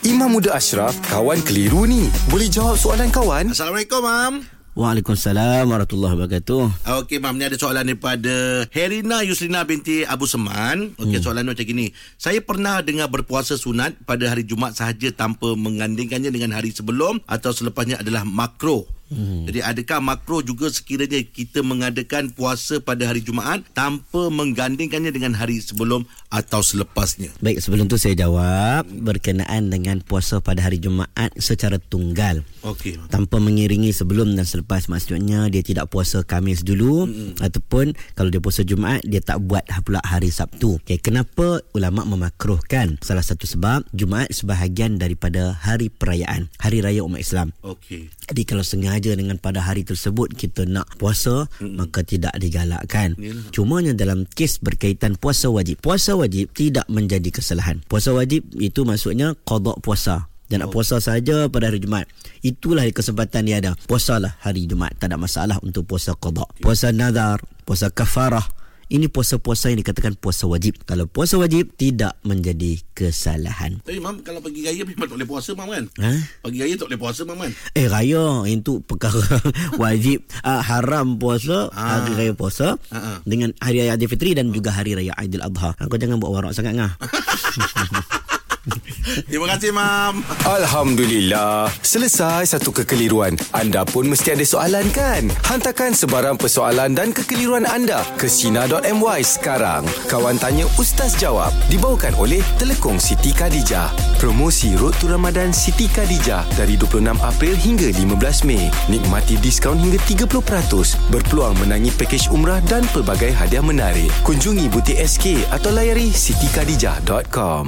Imam Muda Ashraf, kawan keliru ni. Boleh jawab soalan kawan? Assalamualaikum, Mam. Waalaikumsalam warahmatullahi wabarakatuh. Okey, Mam. Ni ada soalan daripada Herina Yusrina binti Abu Seman. Okey, hmm. soalan macam gini. Saya pernah dengar berpuasa sunat pada hari Jumaat sahaja tanpa mengandingkannya dengan hari sebelum atau selepasnya adalah makro. Hmm. Jadi adakah makro juga sekiranya kita mengadakan puasa pada hari Jumaat tanpa menggandingkannya dengan hari sebelum atau selepasnya? Baik, sebelum tu saya jawab berkenaan dengan puasa pada hari Jumaat secara tunggal. Okey. Tanpa mengiringi sebelum dan selepas maksudnya dia tidak puasa Khamis dulu hmm. ataupun kalau dia puasa Jumaat dia tak buat pula hari Sabtu. Okey, kenapa ulama memakruhkan? Salah satu sebab Jumaat sebahagian daripada hari perayaan, hari raya umat Islam. Okey. Jadi kalau sengaja dengan pada hari tersebut kita nak puasa mm maka tidak digalakkan. Yalah. Cumanya dalam kes berkaitan puasa wajib. Puasa wajib tidak menjadi kesalahan. Puasa wajib itu maksudnya qada puasa. Dan nak puasa saja pada hari Jumaat. Itulah kesempatan dia ada. Puasalah hari Jumaat. Tak ada masalah untuk puasa qada. Puasa nazar, puasa kafarah, ini puasa-puasa yang dikatakan puasa wajib. Kalau puasa wajib tidak menjadi kesalahan. Tapi Mam, kalau pagi raya memang tak boleh puasa, Mam kan? Ha? Pagi raya tak boleh puasa, Mam kan? Eh raya itu perkara wajib uh, haram puasa Ah. hari raya puasa ah. dengan hari raya Aidilfitri dan juga hari raya Aidiladha. Kau jangan buat warak sangat ngah. Terima kasih, Mam. Alhamdulillah. Selesai satu kekeliruan. Anda pun mesti ada soalan kan? Hantarkan sebarang persoalan dan kekeliruan anda ke Sina.my sekarang. Kawan Tanya Ustaz Jawab dibawakan oleh Telekong Siti Khadijah. Promosi Road to Ramadan Siti Khadijah dari 26 April hingga 15 Mei. Nikmati diskaun hingga 30%. Berpeluang menangi pakej umrah dan pelbagai hadiah menarik. Kunjungi butik SK atau layari sitikadijah.com.